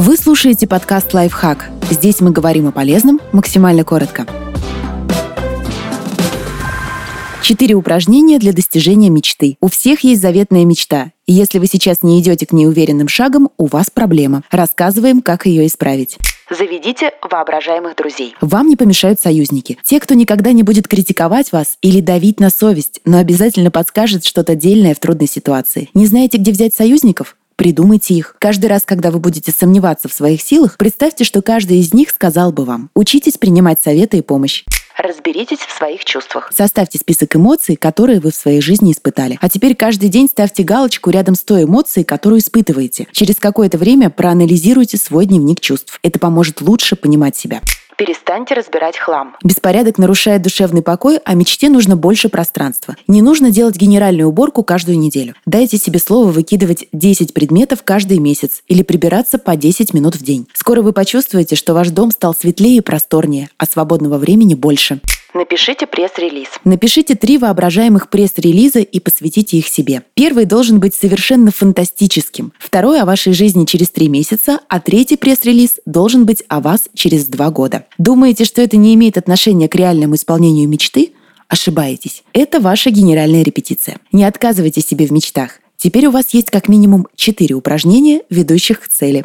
Вы слушаете подкаст «Лайфхак». Здесь мы говорим о полезном максимально коротко. Четыре упражнения для достижения мечты. У всех есть заветная мечта. И если вы сейчас не идете к ней уверенным шагом, у вас проблема. Рассказываем, как ее исправить. Заведите воображаемых друзей. Вам не помешают союзники. Те, кто никогда не будет критиковать вас или давить на совесть, но обязательно подскажет что-то дельное в трудной ситуации. Не знаете, где взять союзников? Придумайте их. Каждый раз, когда вы будете сомневаться в своих силах, представьте, что каждый из них сказал бы вам. Учитесь принимать советы и помощь. Разберитесь в своих чувствах. Составьте список эмоций, которые вы в своей жизни испытали. А теперь каждый день ставьте галочку рядом с той эмоцией, которую испытываете. Через какое-то время проанализируйте свой дневник чувств. Это поможет лучше понимать себя. Перестаньте разбирать хлам. Беспорядок нарушает душевный покой, а мечте нужно больше пространства. Не нужно делать генеральную уборку каждую неделю. Дайте себе слово выкидывать 10 предметов каждый месяц или прибираться по 10 минут в день. Скоро вы почувствуете, что ваш дом стал светлее и просторнее, а свободного времени больше. Напишите пресс-релиз. Напишите три воображаемых пресс-релиза и посвятите их себе. Первый должен быть совершенно фантастическим, второй о вашей жизни через три месяца, а третий пресс-релиз должен быть о вас через два года. Думаете, что это не имеет отношения к реальному исполнению мечты? Ошибаетесь. Это ваша генеральная репетиция. Не отказывайте себе в мечтах. Теперь у вас есть как минимум четыре упражнения, ведущих к цели.